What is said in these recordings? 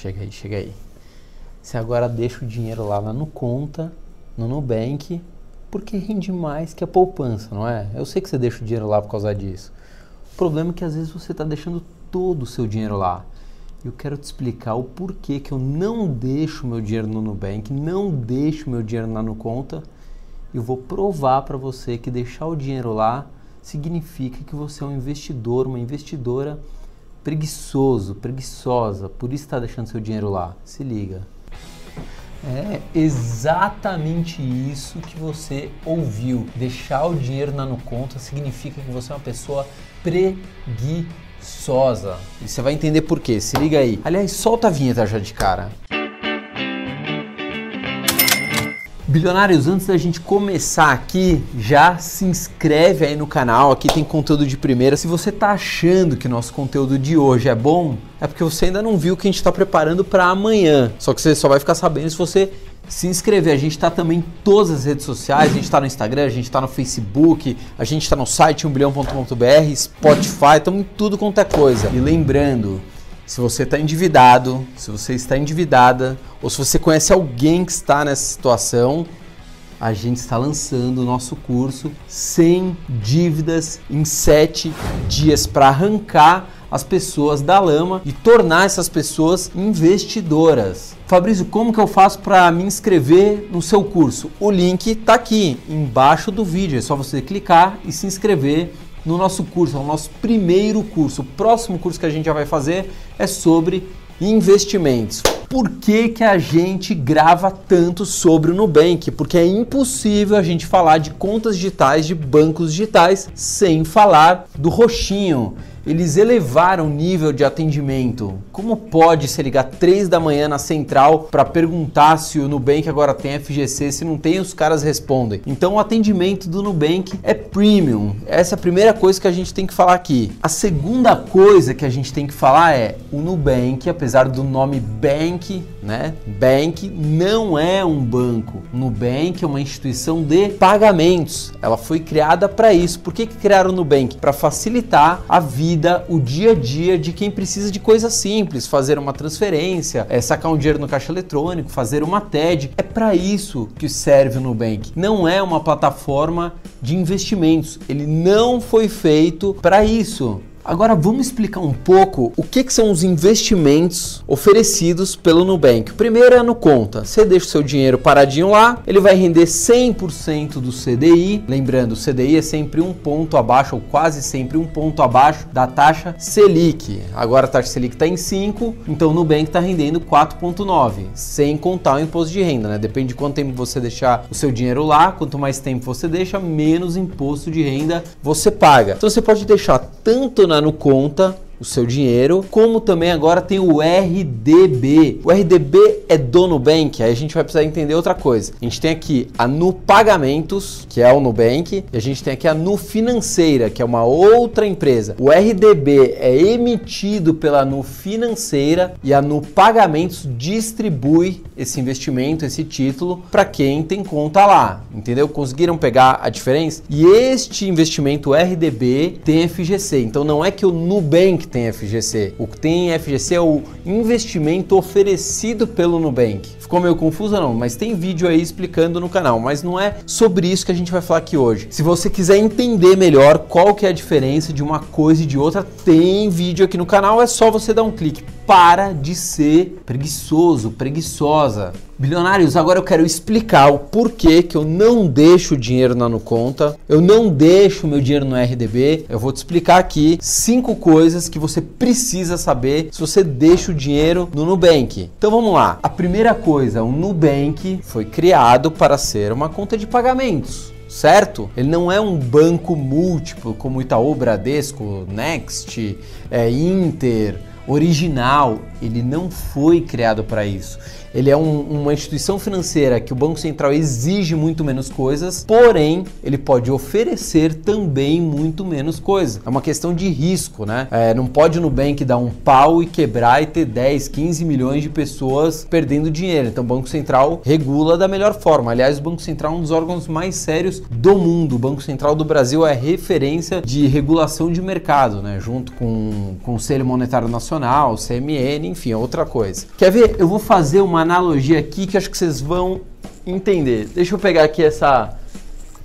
chega aí, chega aí. Você agora deixa o dinheiro lá no conta, no Nubank, porque rende mais que a poupança, não é? Eu sei que você deixa o dinheiro lá por causa disso. O problema é que às vezes você está deixando todo o seu dinheiro lá. Eu quero te explicar o porquê que eu não deixo meu dinheiro no Nubank, não deixo meu dinheiro lá no conta. Eu vou provar para você que deixar o dinheiro lá significa que você é um investidor, uma investidora preguiçoso, preguiçosa, por isso está deixando seu dinheiro lá. Se liga. É exatamente isso que você ouviu. Deixar o dinheiro na no conta significa que você é uma pessoa preguiçosa. E você vai entender por quê. Se liga aí. Aliás, solta a vinheta já de cara. Bilionários, antes da gente começar aqui, já se inscreve aí no canal, aqui tem conteúdo de primeira. Se você tá achando que nosso conteúdo de hoje é bom, é porque você ainda não viu o que a gente está preparando para amanhã. Só que você só vai ficar sabendo se você se inscrever. A gente está também em todas as redes sociais, a gente está no Instagram, a gente está no Facebook, a gente está no site 1bilhão.com.br, Spotify, estamos em tudo quanto é coisa. E lembrando, se você está endividado, se você está endividada, ou se você conhece alguém que está nessa situação, a gente está lançando o nosso curso sem dívidas em 7 dias para arrancar as pessoas da lama e tornar essas pessoas investidoras. Fabrício, como que eu faço para me inscrever no seu curso? O link está aqui embaixo do vídeo, é só você clicar e se inscrever no nosso curso, é o nosso primeiro curso. O próximo curso que a gente já vai fazer é sobre investimentos. Por que, que a gente grava tanto sobre o Nubank? Porque é impossível a gente falar de contas digitais, de bancos digitais, sem falar do roxinho eles elevaram o nível de atendimento. Como pode se ligar 3 da manhã na central para perguntar se o Nubank agora tem FGC? Se não tem, os caras respondem. Então o atendimento do Nubank é premium. Essa é a primeira coisa que a gente tem que falar aqui. A segunda coisa que a gente tem que falar é o Nubank, apesar do nome Bank, né? Bank não é um banco. Nubank é uma instituição de pagamentos. Ela foi criada para isso. Por que, que criaram o Nubank? Para facilitar a vida vida, o dia a dia de quem precisa de coisas simples, fazer uma transferência, é, sacar um dinheiro no caixa eletrônico, fazer uma TED. É para isso que serve o Nubank. Não é uma plataforma de investimentos. Ele não foi feito para isso. Agora vamos explicar um pouco o que, que, são os investimentos oferecidos pelo Nubank. Primeiro é no conta. Você deixa o seu dinheiro paradinho lá, ele vai render 100% do CDI. Lembrando, o CDI é sempre um ponto abaixo, ou quase sempre um ponto abaixo da taxa Selic. Agora a taxa Selic está em 5, então o Nubank está rendendo 4,9, sem contar o imposto de renda, né? Depende de quanto tempo você deixar o seu dinheiro lá, quanto mais tempo você deixa, menos imposto de renda você paga. Então você pode deixar tanto na no conta o seu dinheiro, como também agora tem o RDB. O RDB é do Nubank, aí a gente vai precisar entender outra coisa. A gente tem aqui a Nu Pagamentos, que é o Nubank, e a gente tem aqui a Nu Financeira, que é uma outra empresa. O RDB é emitido pela Nu Financeira e a Nu Pagamentos distribui esse investimento, esse título, para quem tem conta lá, entendeu? Conseguiram pegar a diferença? E este investimento RDB tem FGC, então não é que o Nubank tem FGC. O que tem FGC é o investimento oferecido pelo Nubank. Ficou meio confuso não, mas tem vídeo aí explicando no canal, mas não é sobre isso que a gente vai falar aqui hoje. Se você quiser entender melhor qual que é a diferença de uma coisa e de outra, tem vídeo aqui no canal, é só você dar um clique. Para de ser preguiçoso, preguiçosa. Bilionários, agora eu quero explicar o porquê que eu não deixo o dinheiro na no conta, eu não deixo meu dinheiro no RDB. Eu vou te explicar aqui cinco coisas que você precisa saber se você deixa o dinheiro no Nubank. Então vamos lá. A primeira coisa, o Nubank foi criado para ser uma conta de pagamentos certo? Ele não é um banco múltiplo como Itaú, Bradesco, Next, é, Inter, original. Ele não foi criado para isso ele é um, uma instituição financeira que o Banco Central exige muito menos coisas, porém ele pode oferecer também muito menos coisas. É uma questão de risco, né? É, não pode o Nubank dar um pau e quebrar e ter 10, 15 milhões de pessoas perdendo dinheiro. Então o Banco Central regula da melhor forma. Aliás, o Banco Central é um dos órgãos mais sérios do mundo. O Banco Central do Brasil é referência de regulação de mercado, né? Junto com o Conselho Monetário Nacional CMN, enfim, é outra coisa. Quer ver? Eu vou fazer uma analogia aqui que acho que vocês vão entender. Deixa eu pegar aqui essa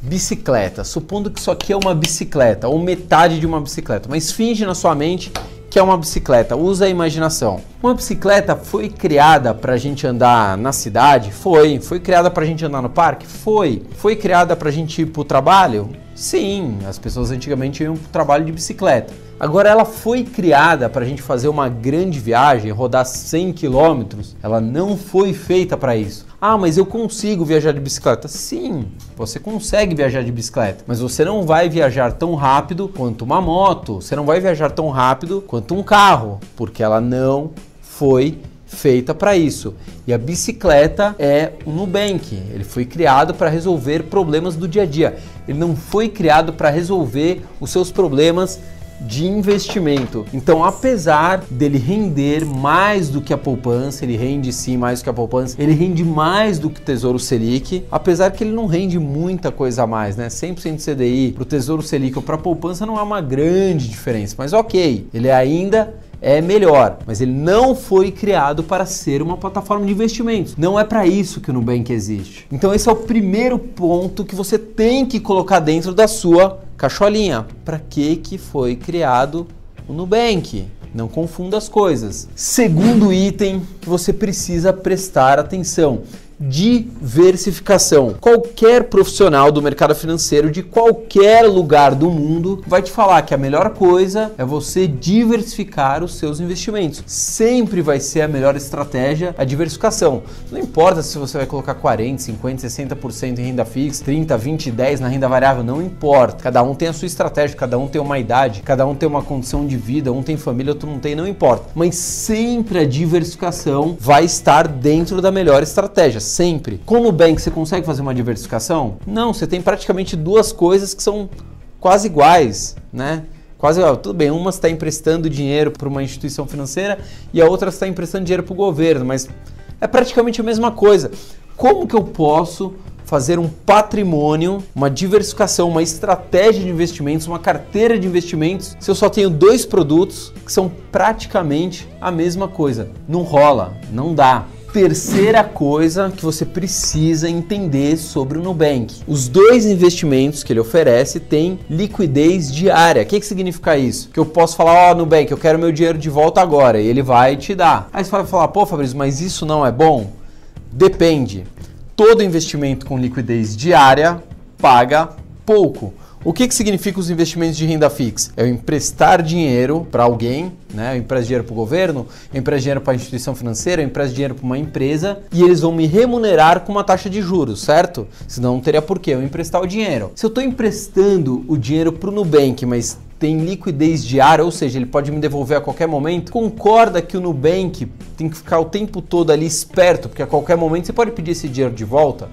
bicicleta. Supondo que isso aqui é uma bicicleta, ou metade de uma bicicleta, mas finge na sua mente que é uma bicicleta. Usa a imaginação. Uma bicicleta foi criada para gente andar na cidade? Foi. Foi criada para gente andar no parque? Foi. Foi criada para gente ir para o trabalho? Sim. As pessoas antigamente iam para o trabalho de bicicleta. Agora ela foi criada para a gente fazer uma grande viagem, rodar 100 quilômetros. Ela não foi feita para isso. Ah, mas eu consigo viajar de bicicleta. Sim, você consegue viajar de bicicleta, mas você não vai viajar tão rápido quanto uma moto. Você não vai viajar tão rápido quanto um carro, porque ela não foi feita para isso. E a bicicleta é o Nubank. Ele foi criado para resolver problemas do dia a dia. Ele não foi criado para resolver os seus problemas de investimento. Então, apesar dele render mais do que a poupança, ele rende sim mais do que a poupança, ele rende mais do que o Tesouro Selic, apesar que ele não rende muita coisa a mais, né? 100% CDI para o Tesouro Selic ou para a poupança não é uma grande diferença, mas ok, ele ainda é melhor, mas ele não foi criado para ser uma plataforma de investimentos. Não é para isso que o Nubank existe. Então esse é o primeiro ponto que você tem que colocar dentro da sua cacholinha. Para que que foi criado o Nubank? Não confunda as coisas. Segundo item que você precisa prestar atenção diversificação. Qualquer profissional do mercado financeiro de qualquer lugar do mundo vai te falar que a melhor coisa é você diversificar os seus investimentos. Sempre vai ser a melhor estratégia a diversificação. Não importa se você vai colocar 40, 50, 60% em renda fixa, 30, 20, 10 na renda variável, não importa. Cada um tem a sua estratégia, cada um tem uma idade, cada um tem uma condição de vida, um tem família, outro não tem, não importa. Mas sempre a diversificação vai estar dentro da melhor estratégia sempre. Com o Nubank você consegue fazer uma diversificação? Não, você tem praticamente duas coisas que são quase iguais, né? Quase igual. Tudo bem, uma está emprestando dinheiro para uma instituição financeira e a outra está emprestando dinheiro para o governo, mas é praticamente a mesma coisa. Como que eu posso fazer um patrimônio, uma diversificação, uma estratégia de investimentos, uma carteira de investimentos, se eu só tenho dois produtos que são praticamente a mesma coisa? Não rola, não dá terceira coisa que você precisa entender sobre o Nubank. Os dois investimentos que ele oferece têm liquidez diária. O que, que significa isso? Que eu posso falar, ó, oh, Nubank, eu quero meu dinheiro de volta agora, e ele vai te dar. Aí você vai falar, pô, Fabrício, mas isso não é bom? Depende. Todo investimento com liquidez diária paga pouco. O que, que significa os investimentos de renda fixa? É eu emprestar dinheiro para alguém, né? Eu empresto dinheiro para o governo, eu empresto dinheiro para a instituição financeira, eu empresto dinheiro para uma empresa e eles vão me remunerar com uma taxa de juros, certo? Senão não teria porquê eu emprestar o dinheiro. Se eu estou emprestando o dinheiro para o Nubank, mas tem liquidez diária, ou seja, ele pode me devolver a qualquer momento, concorda que o Nubank tem que ficar o tempo todo ali esperto, porque a qualquer momento você pode pedir esse dinheiro de volta?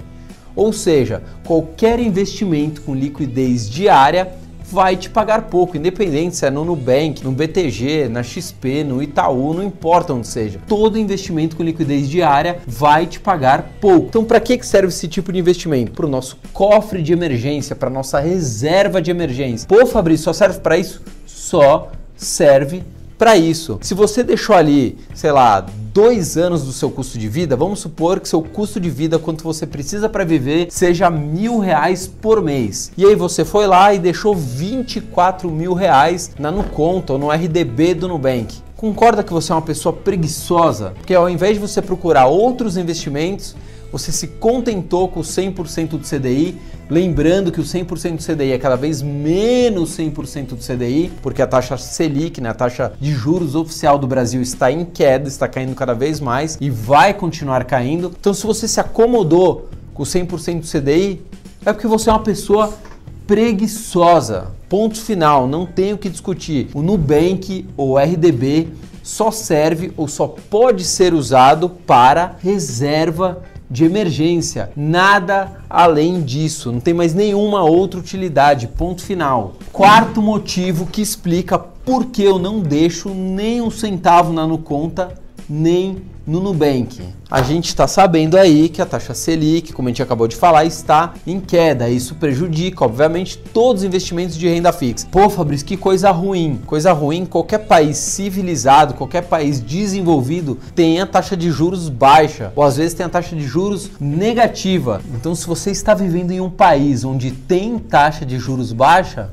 Ou seja, qualquer investimento com liquidez diária vai te pagar pouco, independente se é no Nubank, no BTG, na XP, no Itaú, não importa onde seja. Todo investimento com liquidez diária vai te pagar pouco. Então, para que serve esse tipo de investimento? Para o nosso cofre de emergência, para nossa reserva de emergência. Pô, Fabrício, só serve para isso? Só serve para isso. Se você deixou ali, sei lá, dois anos do seu custo de vida, vamos supor que seu custo de vida, quanto você precisa para viver, seja mil reais por mês. E aí você foi lá e deixou 24 mil reais na Nuconta ou no RDB do Nubank. Concorda que você é uma pessoa preguiçosa? Porque ao invés de você procurar outros investimentos, você se contentou com 100% do CDI, lembrando que o 100% do CDI é cada vez menos 100% do CDI, porque a taxa Selic, né, a taxa de juros oficial do Brasil está em queda, está caindo cada vez mais e vai continuar caindo. Então, se você se acomodou com 100% do CDI, é porque você é uma pessoa preguiçosa. Ponto final, não tenho que discutir. O Nubank ou RDB só serve ou só pode ser usado para reserva de emergência. Nada além disso, não tem mais nenhuma outra utilidade. Ponto final. Quarto motivo que explica por que eu não deixo nem um centavo na no conta nem no Nubank. A gente está sabendo aí que a taxa Selic, como a gente acabou de falar, está em queda. Isso prejudica, obviamente, todos os investimentos de renda fixa. Pô, Fabrício, que coisa ruim. Coisa ruim, qualquer país civilizado, qualquer país desenvolvido tem a taxa de juros baixa, ou às vezes tem a taxa de juros negativa. Então, se você está vivendo em um país onde tem taxa de juros baixa,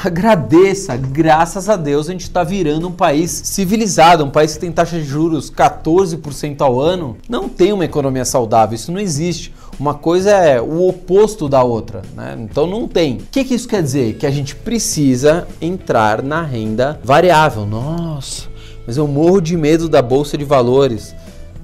agradeça, graças a Deus a gente está virando um país civilizado, um país que tem taxa de juros 14% ao ano. Não tem uma economia saudável, isso não existe. Uma coisa é o oposto da outra, né? Então não tem. O que, que isso quer dizer? Que a gente precisa entrar na renda variável. Nossa, mas eu morro de medo da bolsa de valores.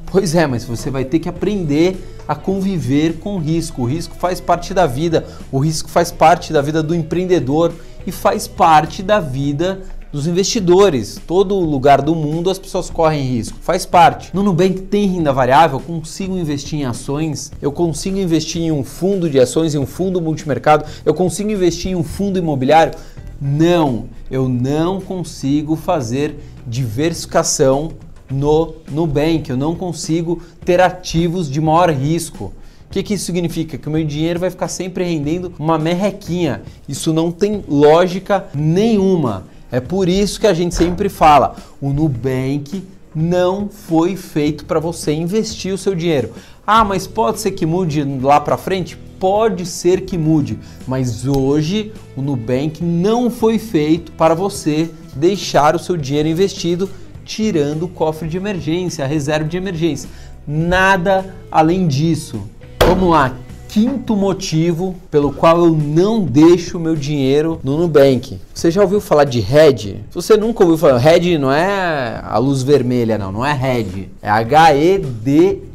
Pois é, mas você vai ter que aprender a conviver com o risco. O risco faz parte da vida, o risco faz parte da vida do empreendedor e faz parte da vida dos investidores. Todo lugar do mundo as pessoas correm risco, faz parte. No Nubank tem renda variável, consigo investir em ações, eu consigo investir em um fundo de ações, em um fundo multimercado, eu consigo investir em um fundo imobiliário. Não, eu não consigo fazer diversificação no Nubank, eu não consigo ter ativos de maior risco. O que, que isso significa? Que o meu dinheiro vai ficar sempre rendendo uma merrequinha. Isso não tem lógica nenhuma. É por isso que a gente sempre fala: o Nubank não foi feito para você investir o seu dinheiro. Ah, mas pode ser que mude lá para frente? Pode ser que mude, mas hoje o Nubank não foi feito para você deixar o seu dinheiro investido tirando o cofre de emergência, a reserva de emergência. Nada além disso. Vamos lá. Quinto motivo pelo qual eu não deixo meu dinheiro no Nubank. Você já ouviu falar de hedge? Se você nunca ouviu falar, hedge não é a luz vermelha, não, não é hedge, é H-E-D-G-E.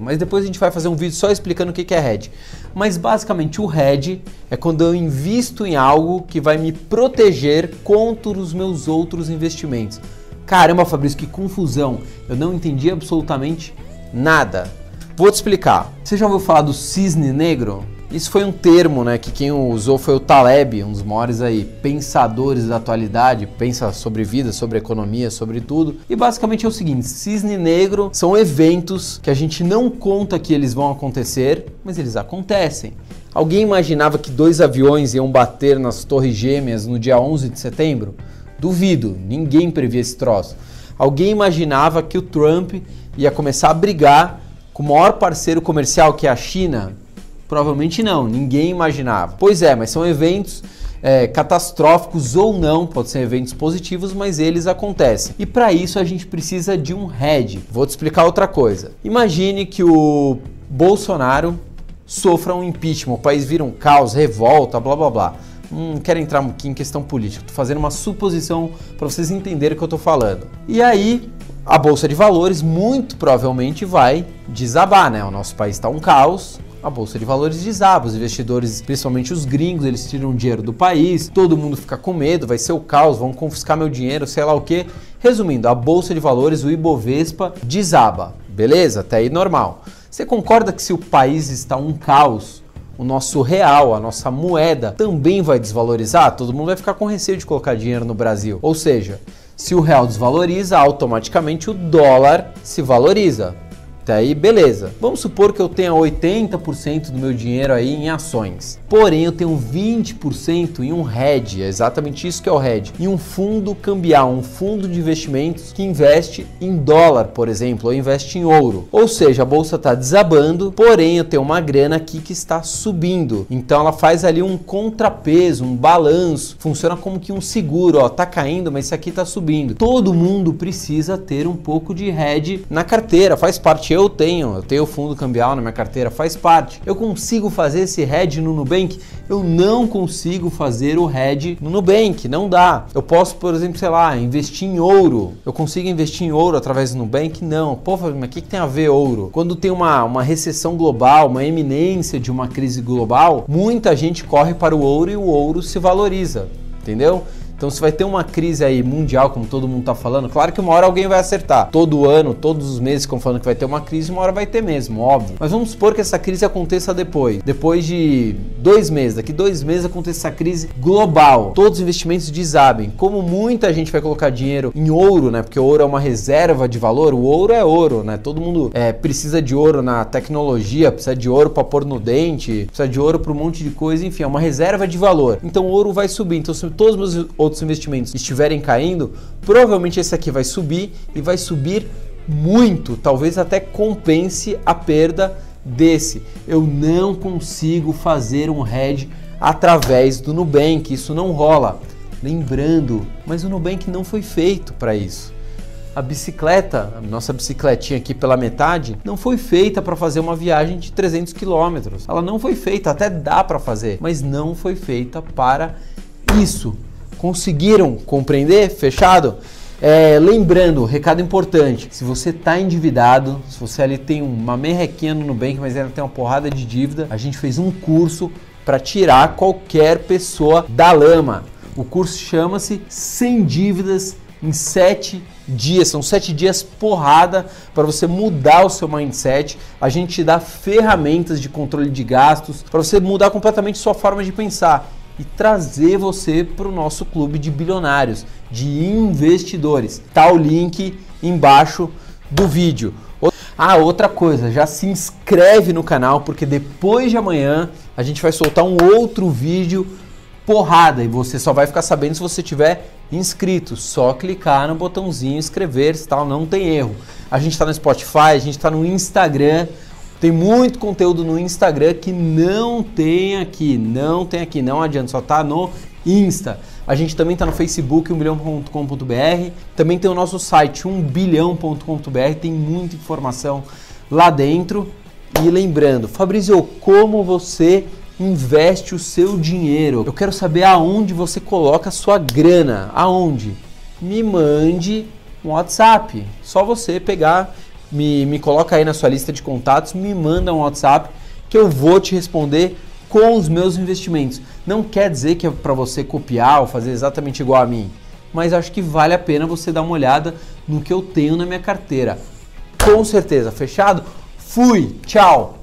Mas depois a gente vai fazer um vídeo só explicando o que é hedge. Mas basicamente o hedge é quando eu invisto em algo que vai me proteger contra os meus outros investimentos. Caramba, Fabrício, que confusão! Eu não entendi absolutamente nada. Vou te explicar. Você já ouviu falar do cisne negro? Isso foi um termo, né, que quem usou foi o Taleb, um dos maiores aí pensadores da atualidade, pensa sobre vida, sobre economia, sobre tudo. E basicamente é o seguinte, cisne negro são eventos que a gente não conta que eles vão acontecer, mas eles acontecem. Alguém imaginava que dois aviões iam bater nas Torres Gêmeas no dia 11 de setembro? Duvido, ninguém previa esse troço. Alguém imaginava que o Trump ia começar a brigar com o maior parceiro comercial que é a China? Provavelmente não, ninguém imaginava. Pois é, mas são eventos é, catastróficos ou não, podem ser eventos positivos, mas eles acontecem. E para isso a gente precisa de um head. Vou te explicar outra coisa. Imagine que o Bolsonaro sofra um impeachment, o país vira um caos, revolta, blá blá blá. Não quero entrar aqui em questão política, estou fazendo uma suposição para vocês entenderem o que eu estou falando. E aí, a bolsa de valores muito provavelmente vai desabar, né? O nosso país está um caos, a bolsa de valores desaba, os investidores, principalmente os gringos, eles tiram dinheiro do país, todo mundo fica com medo, vai ser o caos, vão confiscar meu dinheiro, sei lá o que. Resumindo, a bolsa de valores, o Ibovespa, desaba, beleza? Até aí normal. Você concorda que se o país está um caos, o nosso real, a nossa moeda, também vai desvalorizar? Todo mundo vai ficar com receio de colocar dinheiro no Brasil. Ou seja, se o real desvaloriza, automaticamente o dólar se valoriza. Até aí, beleza. Vamos supor que eu tenha 80% do meu dinheiro aí em ações. Porém, eu tenho 20% em um hedge, é exatamente isso que é o hedge, em um fundo cambial, um fundo de investimentos que investe em dólar, por exemplo, ou investe em ouro. Ou seja, a bolsa está desabando, porém eu tenho uma grana aqui que está subindo. Então ela faz ali um contrapeso, um balanço, funciona como que um seguro, ó, tá caindo, mas isso aqui está subindo. Todo mundo precisa ter um pouco de hedge na carteira, faz parte eu tenho, eu tenho fundo cambial na minha carteira, faz parte. Eu consigo fazer esse hedge no Nubank? Eu não consigo fazer o hedge no Nubank, não dá. Eu posso, por exemplo, sei lá, investir em ouro. Eu consigo investir em ouro através do Nubank? Não. Pô, mas o que, que tem a ver ouro? Quando tem uma, uma recessão global, uma eminência de uma crise global, muita gente corre para o ouro e o ouro se valoriza, entendeu? Então, se vai ter uma crise aí mundial, como todo mundo está falando, claro que uma hora alguém vai acertar. Todo ano, todos os meses ficam falando que vai ter uma crise, uma hora vai ter mesmo, óbvio. Mas vamos supor que essa crise aconteça depois. Depois de dois meses, daqui dois meses aconteça essa crise global. Todos os investimentos desabem. Como muita gente vai colocar dinheiro em ouro, né? Porque o ouro é uma reserva de valor, o ouro é ouro, né? Todo mundo é, precisa de ouro na tecnologia, precisa de ouro para pôr no dente, precisa de ouro para um monte de coisa, enfim, é uma reserva de valor. Então o ouro vai subir. Então, se todos os meus outros investimentos estiverem caindo, provavelmente esse aqui vai subir e vai subir muito, talvez até compense a perda desse. Eu não consigo fazer um hedge através do Nubank, isso não rola. Lembrando, mas o Nubank não foi feito para isso. A bicicleta, a nossa bicicletinha aqui pela metade, não foi feita para fazer uma viagem de 300 quilômetros. Ela não foi feita, até dá para fazer, mas não foi feita para isso. Conseguiram compreender? Fechado? É, lembrando, recado importante: se você está endividado, se você ali tem uma merrequinha no Nubank, mas ainda tem uma porrada de dívida, a gente fez um curso para tirar qualquer pessoa da lama. O curso chama-se Sem Dívidas em 7 dias. São 7 dias porrada para você mudar o seu mindset. A gente te dá ferramentas de controle de gastos para você mudar completamente sua forma de pensar e trazer você para o nosso clube de bilionários, de investidores. Tá o link embaixo do vídeo. Ah, outra coisa, já se inscreve no canal porque depois de amanhã a gente vai soltar um outro vídeo porrada e você só vai ficar sabendo se você tiver inscrito. Só clicar no botãozinho inscrever, tal, não tem erro. A gente está no Spotify, a gente está no Instagram. Tem muito conteúdo no Instagram que não tem aqui, não tem aqui, não adianta, só tá no Insta. A gente também está no Facebook, 1bilhão.com.br. Também tem o nosso site, 1bilhão.com.br. Tem muita informação lá dentro. E lembrando, Fabrício, como você investe o seu dinheiro? Eu quero saber aonde você coloca a sua grana. Aonde? Me mande um WhatsApp. Só você pegar, me, me coloca aí na sua lista de contatos, me manda um WhatsApp que eu vou te responder com os meus investimentos. Não quer dizer que é para você copiar ou fazer exatamente igual a mim, mas acho que vale a pena você dar uma olhada no que eu tenho na minha carteira. Com certeza, fechado? Fui, tchau!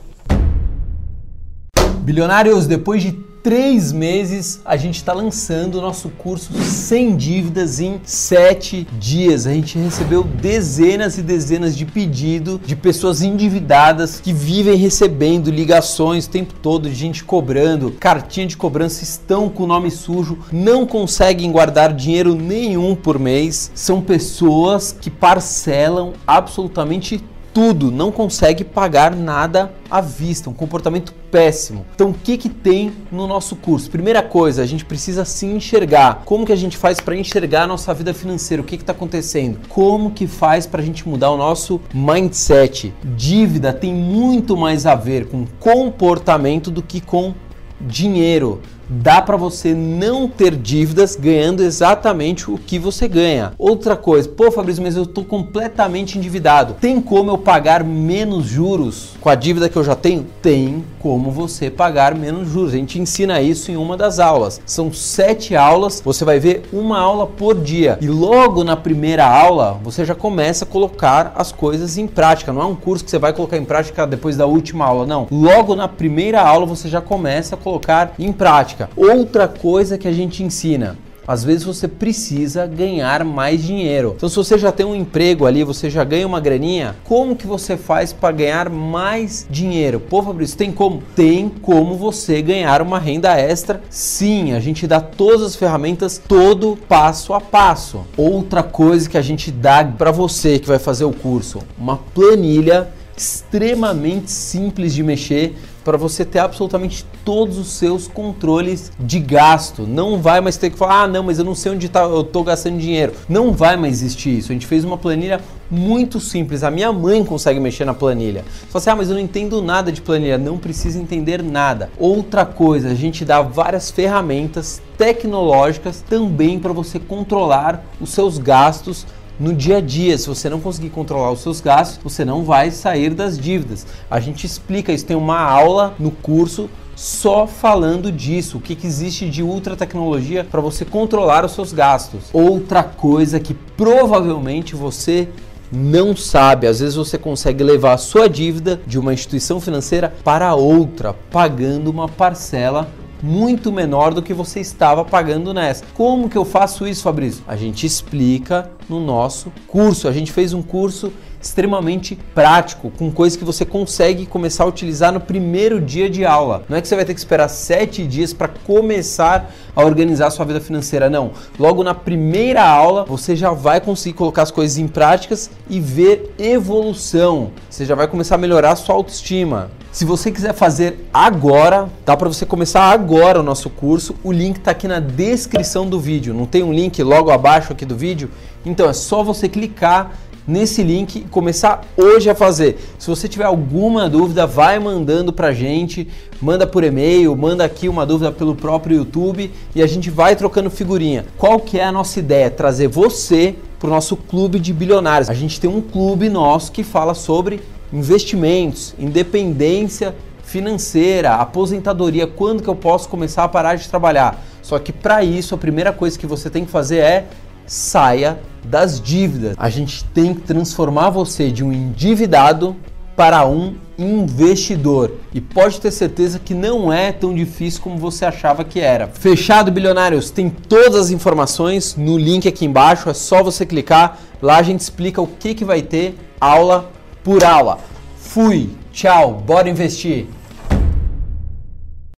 Bilionários, depois de três meses a gente está lançando o nosso curso sem dívidas em sete dias. A gente recebeu dezenas e dezenas de pedidos de pessoas endividadas que vivem recebendo ligações o tempo todo de gente cobrando, cartinha de cobrança, estão com o nome sujo, não conseguem guardar dinheiro nenhum por mês. São pessoas que parcelam absolutamente tudo, não consegue pagar nada à vista, um comportamento péssimo. Então, o que que tem no nosso curso? Primeira coisa, a gente precisa se enxergar. Como que a gente faz para enxergar a nossa vida financeira? O que está acontecendo? Como que faz para a gente mudar o nosso mindset? Dívida tem muito mais a ver com comportamento do que com dinheiro dá para você não ter dívidas ganhando exatamente o que você ganha. Outra coisa, pô Fabrício, mas eu estou completamente endividado. Tem como eu pagar menos juros com a dívida que eu já tenho? Tem como você pagar menos juros. A gente ensina isso em uma das aulas. São sete aulas, você vai ver uma aula por dia. E logo na primeira aula você já começa a colocar as coisas em prática. Não é um curso que você vai colocar em prática depois da última aula, não. Logo na primeira aula você já começa a colocar em prática prática. Outra coisa que a gente ensina, às vezes você precisa ganhar mais dinheiro. Então, se você já tem um emprego ali, você já ganha uma graninha, como que você faz para ganhar mais dinheiro? Pô, Fabrício, tem como? Tem como você ganhar uma renda extra? Sim, a gente dá todas as ferramentas, todo passo a passo. Outra coisa que a gente dá para você que vai fazer o curso, uma planilha extremamente simples de mexer para você ter absolutamente todos os seus controles de gasto. Não vai mais ter que falar, ah, não, mas eu não sei onde tá, eu estou gastando dinheiro. Não vai mais existir isso. A gente fez uma planilha muito simples. A minha mãe consegue mexer na planilha. Você fala assim, ah, mas eu não entendo nada de planilha. Não precisa entender nada. Outra coisa, a gente dá várias ferramentas tecnológicas também para você controlar os seus gastos no dia a dia. Se você não conseguir controlar os seus gastos, você não vai sair das dívidas. A gente explica isso, tem uma aula no curso só falando disso, o que, existe de ultra tecnologia para você controlar os seus gastos. Outra coisa que provavelmente você não sabe. Às vezes você consegue levar a sua dívida de uma instituição financeira para outra, pagando uma parcela muito menor do que você estava pagando nessa. Como que eu faço isso, Fabrício? A gente explica no nosso curso. A gente fez um curso extremamente prático, com coisas que você consegue começar a utilizar no primeiro dia de aula. Não é que você vai ter que esperar sete dias para começar a organizar a sua vida financeira, não. Logo na primeira aula você já vai conseguir colocar as coisas em práticas e ver evolução. Você já vai começar a melhorar a sua autoestima. Se você quiser fazer agora, dá para você começar agora o nosso curso. O link está aqui na descrição do vídeo. Não tem um link logo abaixo aqui do vídeo? Então é só você clicar nesse link e começar hoje a fazer. Se você tiver alguma dúvida, vai mandando pra gente, manda por e-mail, manda aqui uma dúvida pelo próprio YouTube e a gente vai trocando figurinha. Qual que é a nossa ideia? Trazer você para o nosso clube de bilionários. A gente tem um clube nosso que fala sobre investimentos, independência financeira, aposentadoria, quando que eu posso começar a parar de trabalhar. Só que para isso a primeira coisa que você tem que fazer é saia das dívidas. A gente tem que transformar você de um endividado para um investidor. E pode ter certeza que não é tão difícil como você achava que era. Fechado, bilionários? Tem todas as informações no link aqui embaixo, é só você clicar. Lá a gente explica o que, que vai ter aula por aula. Fui, tchau, bora investir!